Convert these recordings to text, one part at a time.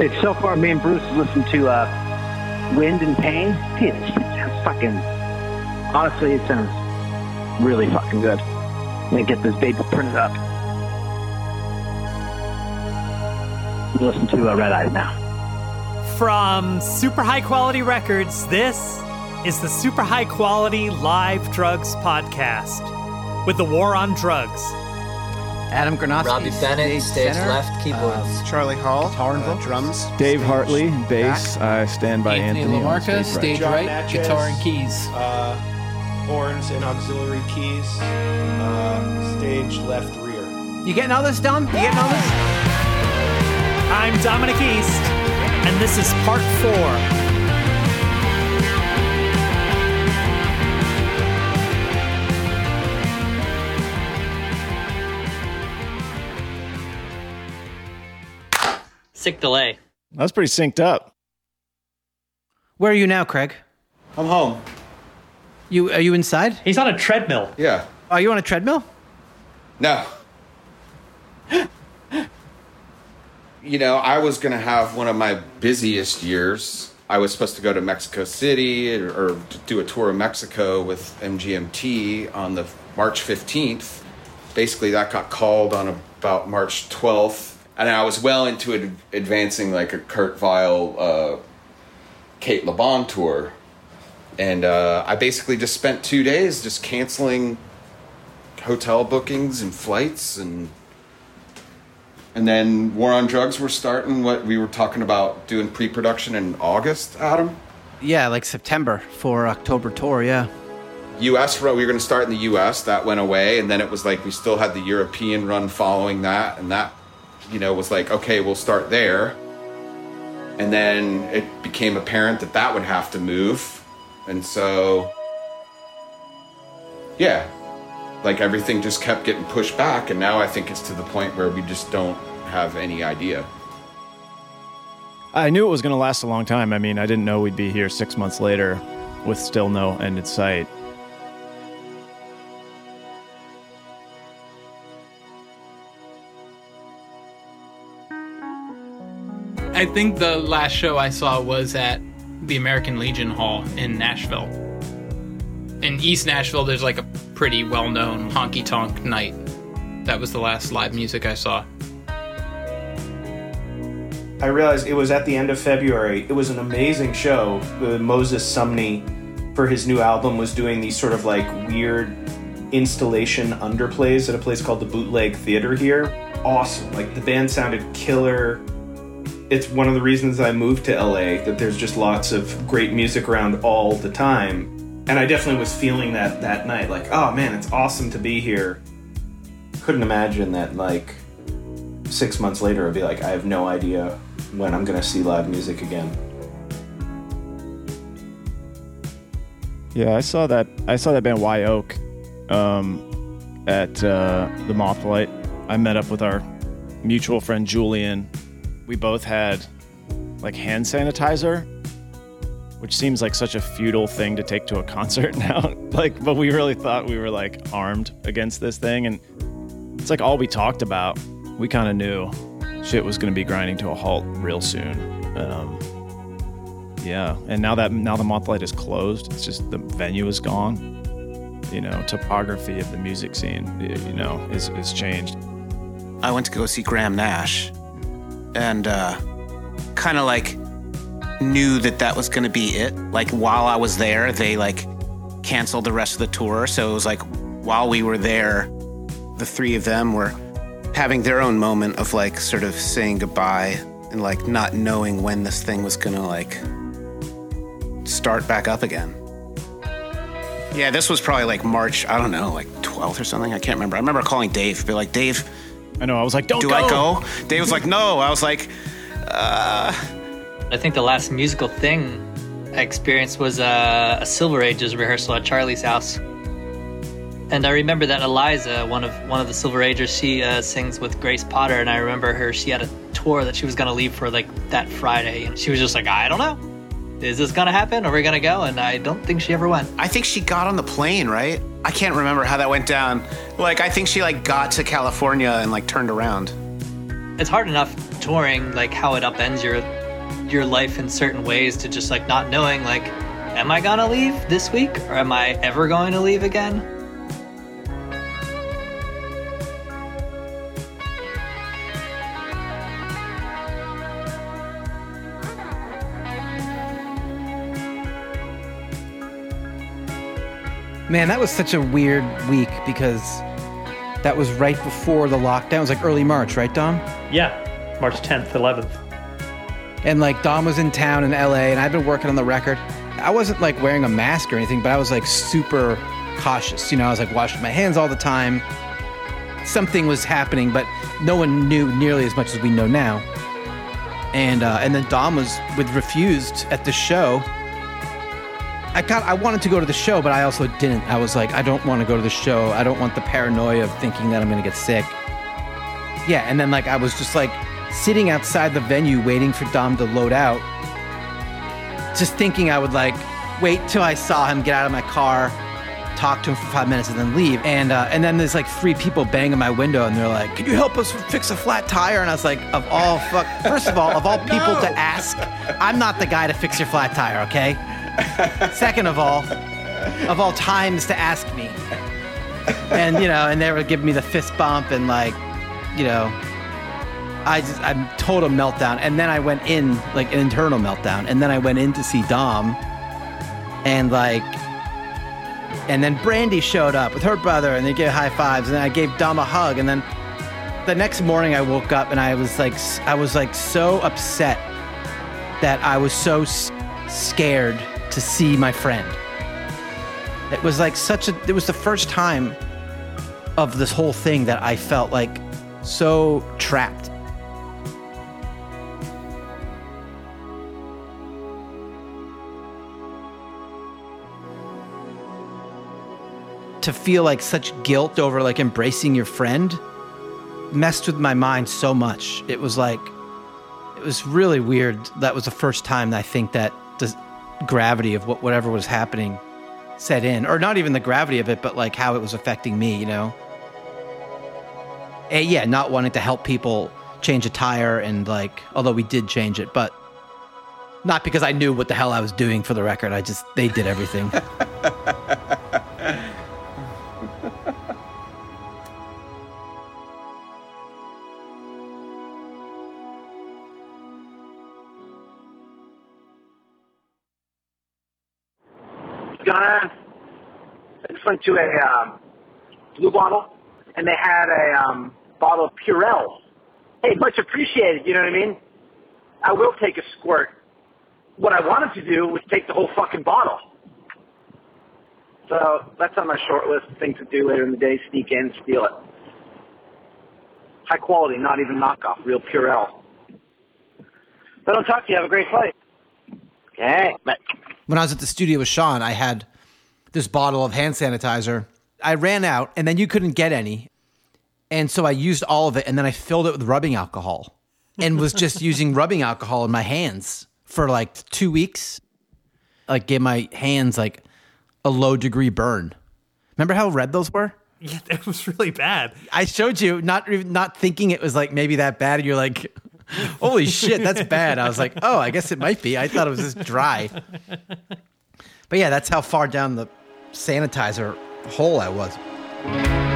It's so far. Me and Bruce listened to uh, "Wind and Pain." It sounds fucking. Honestly, it sounds really fucking good. Let me get this baby printed up. Listen to uh, Red Eyes now. From Super High Quality Records, this is the Super High Quality Live Drugs Podcast with the War on Drugs. Adam Granduciel, Robbie Bennett, stage center, left, keyboards. uh, Charlie Hall, Guitar and uh, vocals. drums. Dave stage Hartley, bass. back. I stand by Anthony Anthony. Lamarca, stage right. stage Jon right, Natchez. guitar and keys. Uh, horns and auxiliary keys. Uh, stage left rear. You getting all this done? You getting all this? I'm Dominic East, and this is part four. Sick delay. That's pretty synced up. Where are you now, Craig? I'm home. You are you inside? He's on a treadmill. Yeah. Are you on a treadmill? No. you know, I was going to have one of my busiest years. I was supposed to go to Mexico City or, or do a tour of Mexico with MGMT on the March 15th. Basically, that got called on about March 12th. And I was well into ad- advancing like a Kurt Vile, uh, Cate Le Bon tour. And uh, I basically just spent two days just canceling hotel bookings and flights and and then War on Drugs were starting what we were talking about doing pre-production in August, Adam. Yeah, like September for October tour. Yeah. US run we were going to start in the US, that went away and then it was like we still had the European run following that and that you know was like okay, we'll start there. And then it became apparent that that would have to move. And so yeah, like everything just kept getting pushed back and now i think it's to the point where we just don't have any idea I knew it was going to last a long time. I mean, I didn't know we'd be here six months later with still no end in sight. I think the last show I saw was at the American Legion Hall in Nashville. In East Nashville, there's like a pretty well known honky tonk night. That was the last live music I saw. I realized it was at the end of February. It was an amazing show. Uh, Moses Sumney, for his new album, was doing these sort of like weird installation underplays at a place called the Bootleg Theater here. Awesome. Like the band sounded killer. It's one of the reasons I moved to LA that there's just lots of great music around all the time. And I definitely was feeling that that night like, oh man, it's awesome to be here. Couldn't imagine that like six months later I'd be like, I have no idea when I'm gonna see live music again. Yeah, I saw that. I saw that band Y Oak um, at uh, the Mothlight. I met up with our mutual friend Julian. We both had like hand sanitizer, which seems like such a futile thing to take to a concert now. like, but we really thought we were like armed against this thing, and it's like all we talked about. We kind of knew shit was going to be grinding to a halt real soon. Um, yeah, and now that now the Mothlight is closed, it's just the venue is gone. You know, topography of the music scene, you know, is is changed. I went to go see Graham Nash and uh, kind of like knew that that was going to be it. Like while I was there, they like canceled the rest of the tour. So it was like while we were there, the three of them were having their own moment of like sort of saying goodbye and like not knowing when this thing was going to like start back up again. Yeah, this was probably like March, I don't know, like 12th or something. I can't remember. I remember calling Dave, be like, Dave, I know. I was like, don't do go. I go? Dave was like, no. I was like, uh, I think the last musical thing I experienced was uh, a Silver Ages rehearsal at Charlie's house. And I remember that Eliza, one of one of the Silver Agers, she uh, sings with Grace Potter, and I remember her. She had a tour that she was gonna leave for like that Friday, and she was just like, I don't know, is this gonna happen? Are we gonna go? And I don't think she ever went. I think she got on the plane, right? I can't remember how that went down. Like, I think she like got to California and like turned around. It's hard enough touring, like how it upends your your life in certain ways to just like not knowing like am I gonna leave this week or am I ever going to leave again? Man, that was such a weird week because that was right before the lockdown. It was like early March, right, Dom? Yeah, March 10th, 11th. And like Dom was in town in LA and I've been working on the record. I wasn't like wearing a mask or anything, but I was like super cautious. You know, I was like washing my hands all the time. Something was happening, but no one knew nearly as much as we know now. And uh, and then Dom was with refused at the show. I got I wanted to go to the show, but I also didn't. I was like, I don't want to go to the show. I don't want the paranoia of thinking that I'm gonna get sick. Yeah, and then like I was just like sitting outside the venue waiting for Dom to load out. Just thinking I would like wait till I saw him get out of my car, talk to him for five minutes, and then leave. And uh, and then there's like three people banging my window, and they're like, "Can you help us fix a flat tire?" And I was like, "Of all fuck, first of all, of all people to ask, I'm not the guy to fix your flat tire, okay? Second of all, of all times to ask me." And you know, and they were giving me the fist bump and like, you know, I just I'm total meltdown. And then I went in like an internal meltdown. And then I went in to see Dom, and like, and then Brandy showed up with her brother, and they gave high fives, and I gave Dom a hug, and then the next morning I woke up and I was like I was like so upset that I was so s- scared to see my friend. It was like such a it was the first time of this whole thing that I felt like so trapped. To feel like such guilt over like embracing your friend messed with my mind so much. It was like it was really weird. That was the first time I think that gravity of what whatever was happening set in, or not even the gravity of it, but like how it was affecting me. You know, and yeah, not wanting to help people change a tire, and like although we did change it, but not because I knew what the hell I was doing for the record. I just they did everything. I to a um, blue bottle and they had a um, bottle of Purell. Hey, much appreciated. You know what I mean? I will take a squirt. What I wanted to do was take the whole fucking bottle. So that's on my short list of things to do later in the day. Sneak in, steal it. High quality, not even knockoff, real Purell. But I don't talk to you, have a great flight. Okay, bye. when I was at the studio with Sean, I had this bottle of hand sanitizer. I ran out, and then you couldn't get any. And so I used all of it, and then I filled it with rubbing alcohol and was just using rubbing alcohol in my hands for like two weeks. Like, gave my hands like a low degree burn. Remember how red those were? Yeah, that was really bad. I showed you, not even not thinking it was like maybe that bad. And you're like, holy shit, that's bad. I was like, oh, I guess it might be. I thought it was just dry. But yeah, that's how far down the sanitizer hole I was.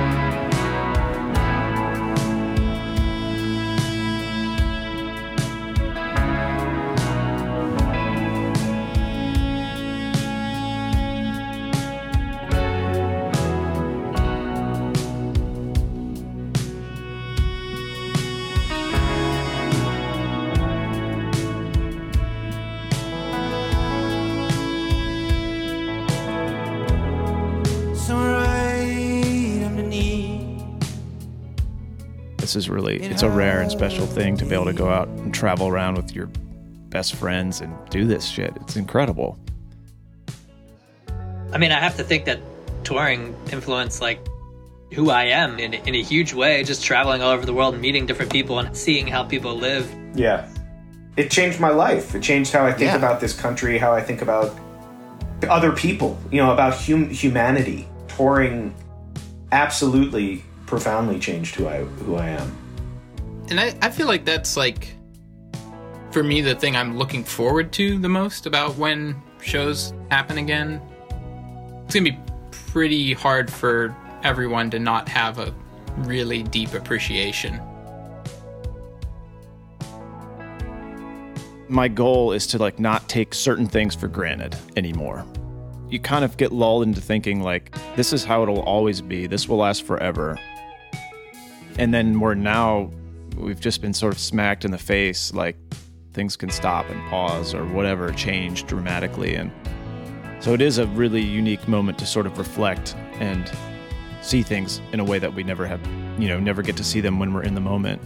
This is really it's a rare and special thing to be able to go out and travel around with your best friends and do this shit. It's incredible. I mean, I have to think that touring influenced like who I am in in a huge way. Just traveling all over the world and meeting different people and seeing how people live. Yeah. It changed my life. It changed how I think Yeah. about this country, how I think about other people, you know, about hum- humanity. Touring absolutely profoundly changed who I who I am. and I, I feel like that's like for me the thing I'm looking forward to the most about when shows happen again. It's gonna be pretty hard for everyone to not have a really deep appreciation. My goal is to like not take certain things for granted anymore. You kind of get lulled into thinking like this is how it'll always be. This will last forever. And then we're now we've just been sort of smacked in the face like things can stop and pause or whatever change dramatically. And so it is a really unique moment to sort of reflect and see things in a way that we never have you know never get to see them when we're in the moment.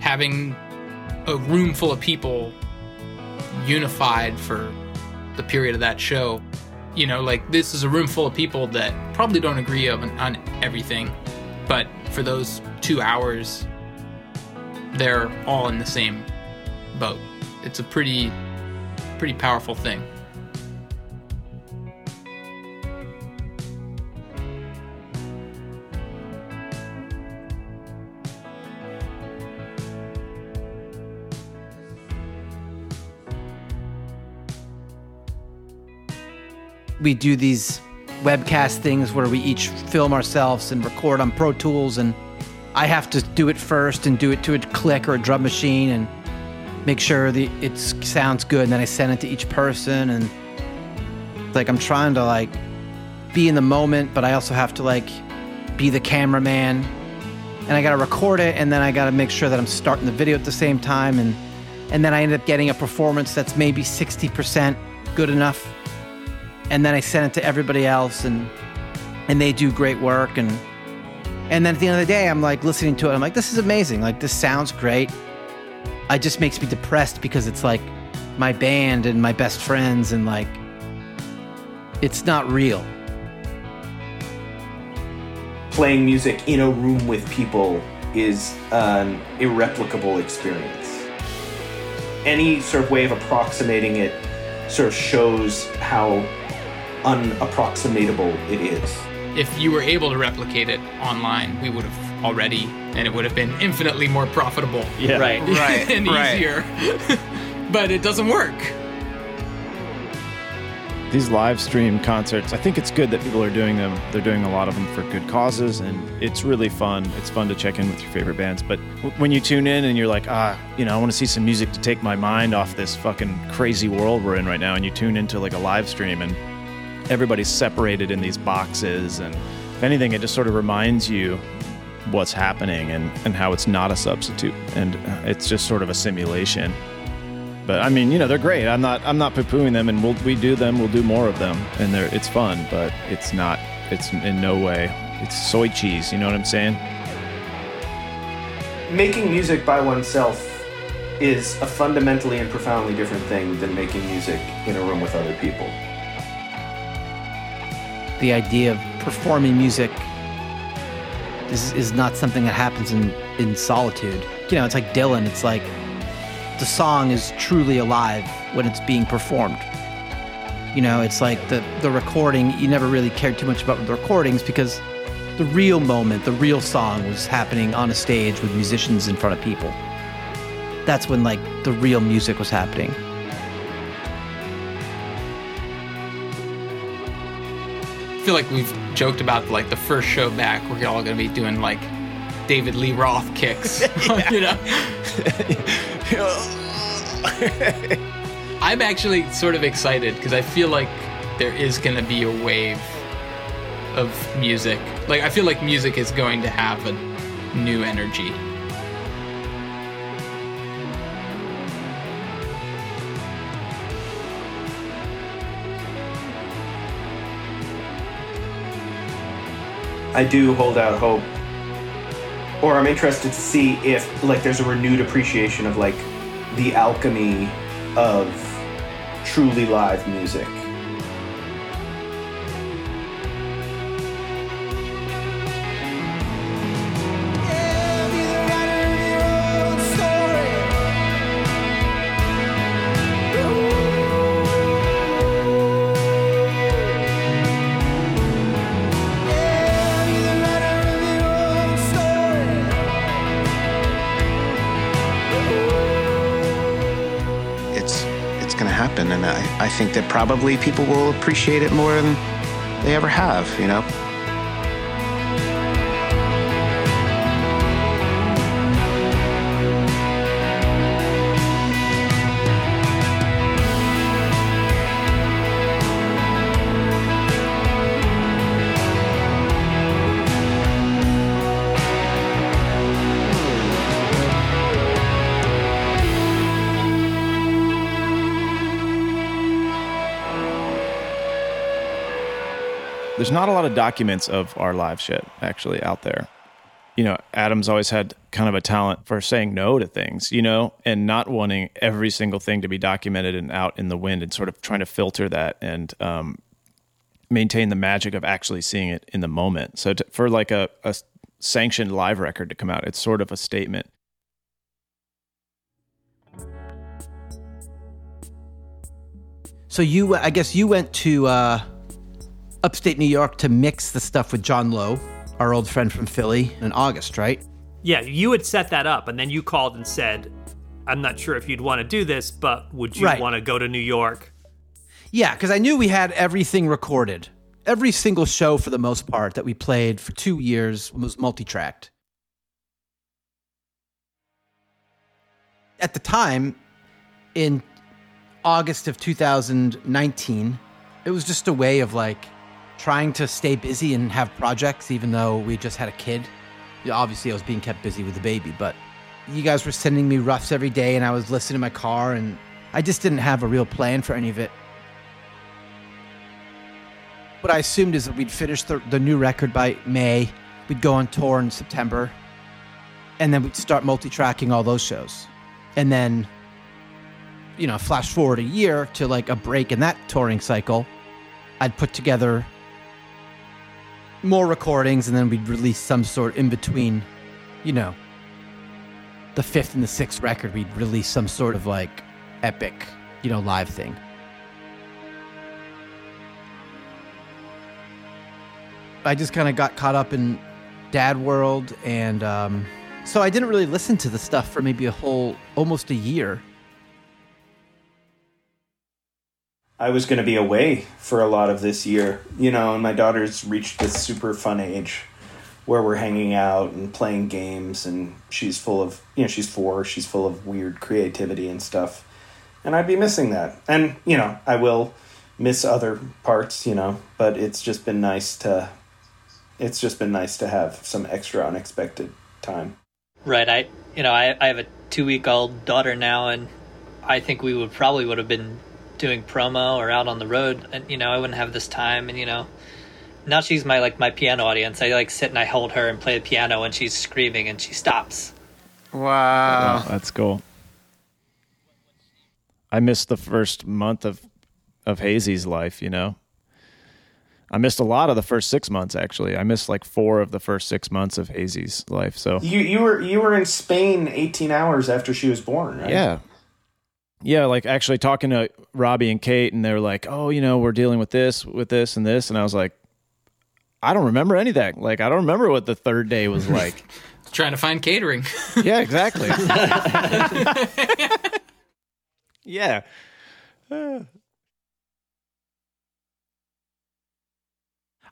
Having a room full of people unified for the period of that show. You know, like this is a room full of people that probably don't agree on, on everything, but for those two hours, they're all in the same boat. It's a pretty, pretty powerful thing. We do these webcast things where we each film ourselves and record on Pro Tools, and I have to do it first and do it to a click or a drum machine and make sure that it sounds good, and then I send it to each person, and like I'm trying to like be in the moment, but I also have to like be the cameraman, and I gotta record it, and then I gotta make sure that I'm starting the video at the same time, and and then I end up getting a performance that's maybe 60% good enough and then I send it to everybody else, and and they do great work, and and then at the end of the day, I'm like listening to it, I'm like, this is amazing, like this sounds great. It just makes me depressed because it's like my band and my best friends, and like it's not real. Playing music in a room with people is an irreplicable experience. Any sort of way of approximating it sort of shows how unapproximatable it is. If you were able to replicate it online, we would have already, and it would have been infinitely more profitable. Yeah. Right. Right. and right. easier. but it doesn't work. these live stream concerts i think it's good that people are doing them they're doing a lot of them for good causes and it's really fun it's fun to check in with your favorite bands but w- when you tune in and you're like ah you know i want to see some music to take my mind off this fucking crazy world we're in right now and you tune into like a live stream and everybody's separated in these boxes and if anything it just sort of reminds you what's happening and, and how it's not a substitute and it's just sort of a simulation but I mean, you know, they're great. I'm not I'm not poo-pooing them, and we'll we do them. We'll do more of them, and they're it's fun. But it's not. It's in no way. It's soy cheese. You know what I'm saying? Making music by oneself is a fundamentally and profoundly different thing than making music in a room with other people. The idea of performing music is, is not something that happens in, in solitude. You know, it's like Dylan. It's like the song is truly alive when it's being performed. You know, it's like the, the recording, you never really cared too much about the recordings because the real moment, the real song was happening on a stage with musicians in front of people. That's when like the real music was happening. Feel like we've joked about like the first show back, we're all to be doing like David Lee Roth kicks. you know? I'm actually sort of excited because I feel like there is to be a wave of music. Like, I feel like music is going to have a new energy. I do hold out hope. Or I'm interested to see if like there's a renewed appreciation of like the alchemy of truly live music. That probably people will appreciate it more than they ever have, you know? There's not a lot of documents of our live shit actually out there. You know, Adam's always had kind of a talent for saying no to things, you know, and not wanting every single thing to be documented and out in the wind and sort of trying to filter that and um, maintain the magic of actually seeing it in the moment. So to, for like a, a sanctioned live record to come out, it's sort of a statement. So you, I guess you went to uh, upstate New York to mix the stuff with Jon Low, our old friend from Philly, in August, right? Yeah, you had set that up, and then you called and said, "I'm not sure if you'd want to do this, but would you Right. want to go to New York?" Yeah, because I knew we had everything recorded. Every single show, for the most part, that we played for two years was multi-tracked. At the time, in August of 2019, it was just a way of like trying to stay busy and have projects, even though we just had a kid. Obviously, I was being kept busy with the baby, but you guys were sending me roughs every day, and I was listening in my car, and I just didn't have a real plan for any of it. What I assumed is that we'd finish the, the new record by May, we'd go on tour in September, and then we'd start multi tracking all those shows. And then, you know, flash forward a year to like a break in that touring cycle, I'd put together more recordings and then we'd release some sort in between, you know, the fifth and the sixth record, we'd release some sort of like epic, you know, live thing. I just kind of got caught up in dad world and um, so I didn't really listen to the stuff for maybe a whole almost a year. I was going to be away for a lot of this year, you know, and my daughter's reached this super fun age where we're hanging out and playing games, and she's full of, you know, she's four, she's full of weird creativity and stuff. And I'd be missing that. And, you know, I will miss other parts, you know, but it's just been nice to, it's just been nice to have some extra unexpected time. Right. I, you know, I, I have a two week old daughter now, and I think we would probably would have been doing promo or out on the road, and you know, I wouldn't have this time, and you know, now she's my like my piano audience. I like sit and I hold her and play the piano, and she's screaming, and she stops. Wow. Oh, that's cool. I missed the first month of of Hazy's life, you know. I missed a lot of the first six months actually. I missed like four of the first six months of Hazy's life. So You you were you were in Spain 18 hours after she was born, right? yeah. Yeah, like actually talking to Robbie and Kate and they're like, Oh, you know, we're dealing with this, with this and this and I was like, I don't remember any of that. Like I don't remember what the third day was like. Trying to find catering. yeah, exactly. yeah.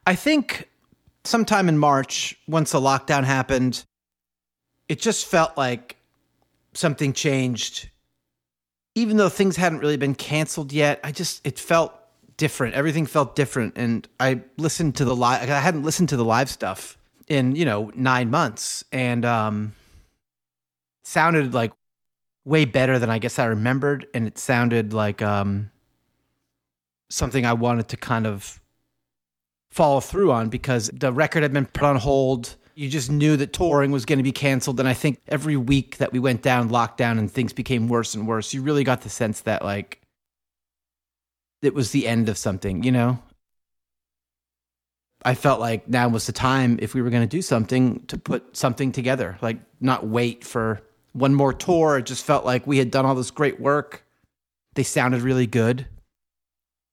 I think sometime in March, once the lockdown happened, it just felt like something changed. Even though things hadn't really been canceled yet, I just it felt different. Everything felt different, and I listened to the live. I hadn't listened to the live stuff in you know nine months, and um, sounded like way better than I guess I remembered, and it sounded like um, something I wanted to kind of follow through on because the record had been put on hold. You just knew that touring was going to be canceled. And I think every week that we went down lockdown and things became worse and worse, you really got the sense that like it was the end of something, you know? I felt like now was the time if we were going to do something to put something together, like not wait for one more tour. It just felt like we had done all this great work. They sounded really good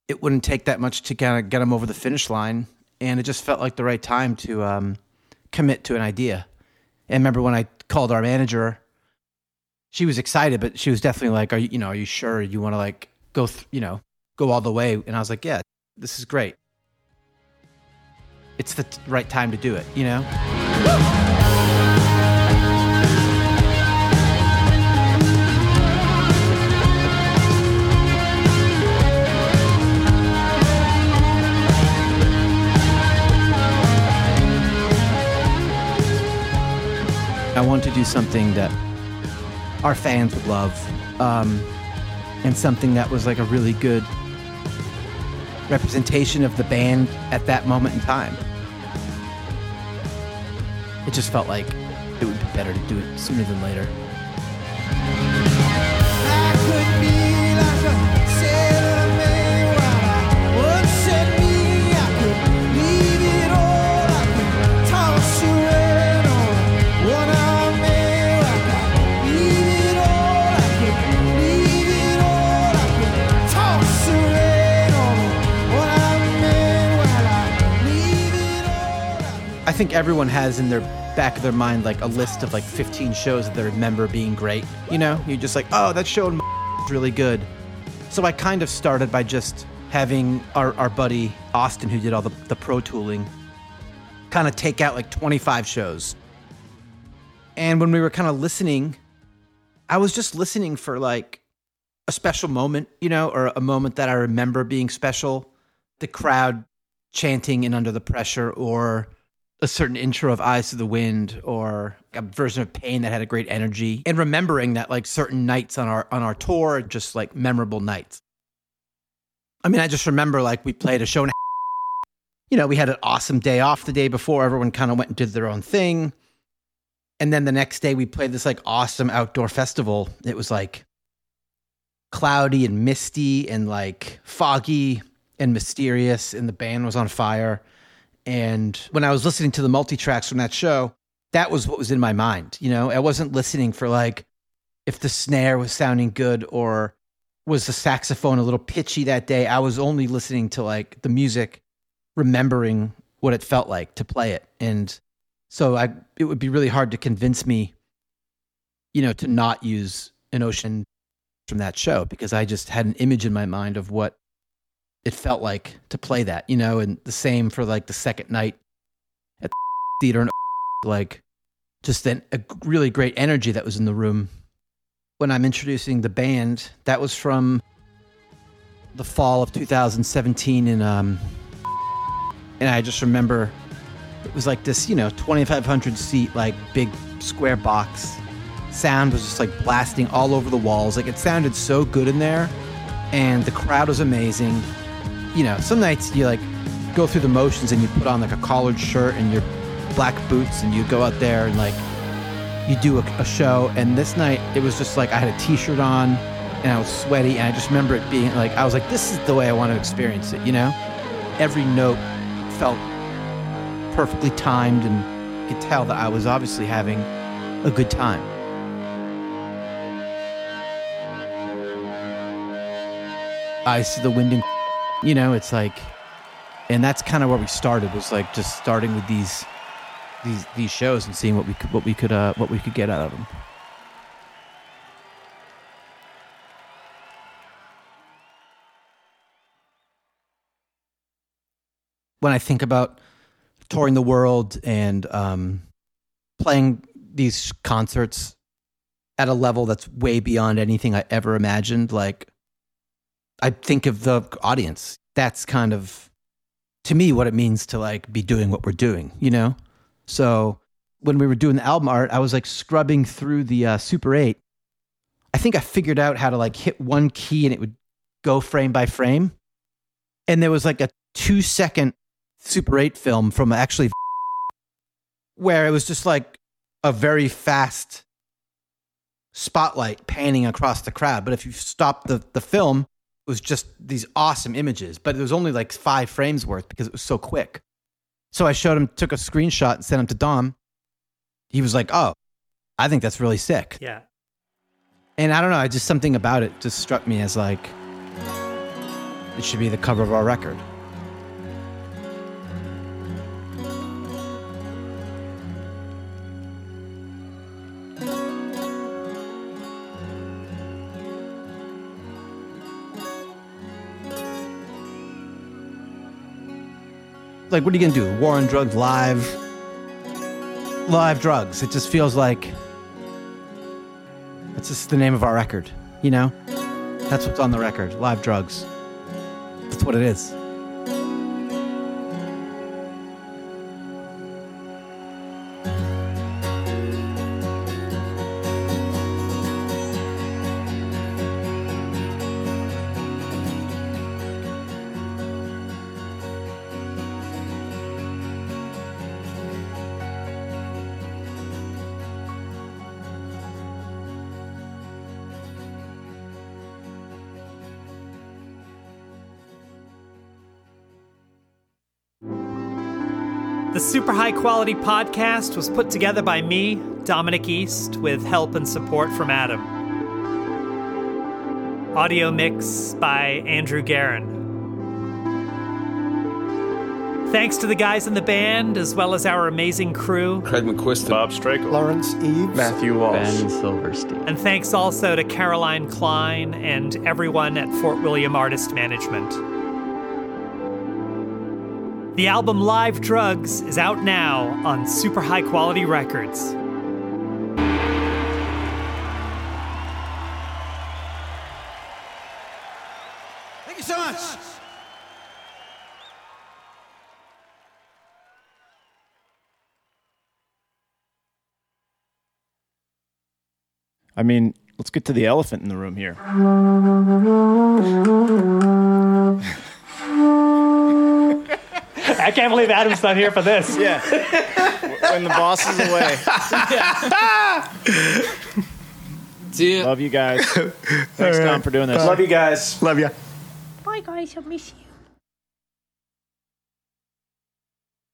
it wouldn't take that much to kind of get them over the finish line, and it just felt like the right time to um, commit to an idea. And remember when I called our manager, she was excited, but she was definitely like, "Are you, you know, are you sure you want to like go, th- you know, go all the way. And I was like, yeah, this is great. It's the t- right time to do it, you know? I want to do something that our fans would love, um, and something that was like a really good representation of the band at that moment in time. It just felt like it would be better to do it sooner than later. Think everyone has in their back of their mind like a list of like 15 shows that they remember being great. You know, you're just like, oh, that show was really good. So I kind of started by just having our, our buddy Austin, who did all the, the pro tooling, kind of take out like 25 shows. And when we were kind of listening, I was just listening for like a special moment, you know, or a moment that I remember being special. The crowd chanting and under the pressure, or a certain intro of Eyes to the Wind or a version of Pain that had a great energy and remembering that like certain nights on our on our tour are just like memorable nights. I mean, I just remember like we played a show and you know, we had an awesome day off the day before. Everyone kind of went and did their own thing. And then the next day we played this like awesome outdoor festival. It was like cloudy and misty and like foggy and mysterious and the band was on fire. And when I was listening to the multi tracks from that show, that was what was in my mind. You know, I wasn't listening for like if the snare was sounding good or was the saxophone a little pitchy that day. I was only listening to like the music, remembering what it felt like to play it. And so I it would be really hard to convince me, you know, to not use an ocean from that show because I just had an image in my mind of what it felt like to play that, you know, and the same for like the second night at the theater and like just then a really great energy that was in the room. When I'm introducing the band, that was from the fall of 2017 and um and I just remember it was like this, you know, 2500 seat like big square box. Sound was just like blasting all over the walls. Like it sounded so good in there and the crowd was amazing you know, some nights you like go through the motions and you put on like a collared shirt and your black boots and you go out there and like you do a, a show. And this night it was just like I had a t-shirt on and I was sweaty and I just remember it being like I was like, this is the way I want to experience it. You know, every note felt perfectly timed and could tell that I was obviously having a good time. I see the wind and you know it's like and that's kind of where we started was like just starting with these these these shows and seeing what we could what we could uh what we could get out of them when i think about touring the world and um playing these concerts at a level that's way beyond anything i ever imagined like I think of the audience. That's kind of to me what it means to like be doing what we're doing, you know? So when we were doing the album art, I was like scrubbing through the uh, Super 8. I think I figured out how to like hit one key and it would go frame by frame. And there was like a two second Super 8 film from actually where it was just like a very fast spotlight panning across the crowd. But if you stop the, the film, was just these awesome images, but it was only like five frames worth because it was so quick. So I showed him, took a screenshot and sent him to Dom. He was like, "Oh, I think that's really sick." Yeah. And I don't know, I just something about it just struck me as like it should be the cover of our record. Like what are you gonna do? War on Drugs live, live drugs. It just feels like that's just the name of our record. You know, that's what's on the record. Live drugs. That's what it is. The Super High Quality Podcast was put together by me, Dominic East, with help and support from Adam. Audio mix by Andrew Guerin. Thanks to the guys in the band, as well as our amazing crew. Craig McQuiston. Bob Straker. Lawrence Eves. Matthew Walsh. Ben Silverstein. And thanks also to Caroline Klein and everyone at Fort William Artist Management. The album Live Drugs is out now on Super High Quality Records. Thank you so much. I mean, let's get to the elephant in the room here. I can't believe Adam's not here for this. Yeah. when the boss is away. See ya. Love you guys. Thanks, Tom, for doing this. Love you guys. Love you. Bye, guys. I miss you.